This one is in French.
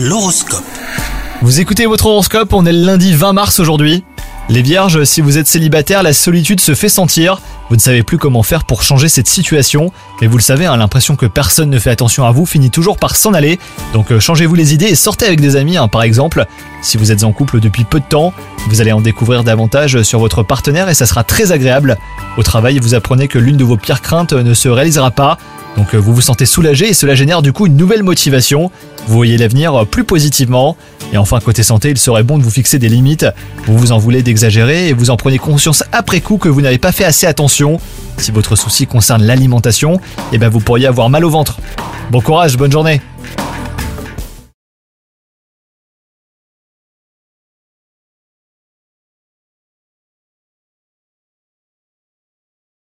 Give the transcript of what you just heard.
L'horoscope. Vous écoutez votre horoscope, on est le lundi 20 mars aujourd'hui. Les vierges, si vous êtes célibataire, la solitude se fait sentir. Vous ne savez plus comment faire pour changer cette situation. Mais vous le savez, hein, l'impression que personne ne fait attention à vous finit toujours par s'en aller. Donc euh, changez-vous les idées et sortez avec des amis, hein, par exemple. Si vous êtes en couple depuis peu de temps, vous allez en découvrir davantage sur votre partenaire et ça sera très agréable. Au travail, vous apprenez que l'une de vos pires craintes ne se réalisera pas. Donc euh, vous vous sentez soulagé et cela génère du coup une nouvelle motivation. Vous voyez l'avenir plus positivement. Et enfin, côté santé, il serait bon de vous fixer des limites. Vous vous en voulez d'exagérer et vous en prenez conscience après coup que vous n'avez pas fait assez attention. Si votre souci concerne l'alimentation, eh ben vous pourriez avoir mal au ventre. Bon courage, bonne journée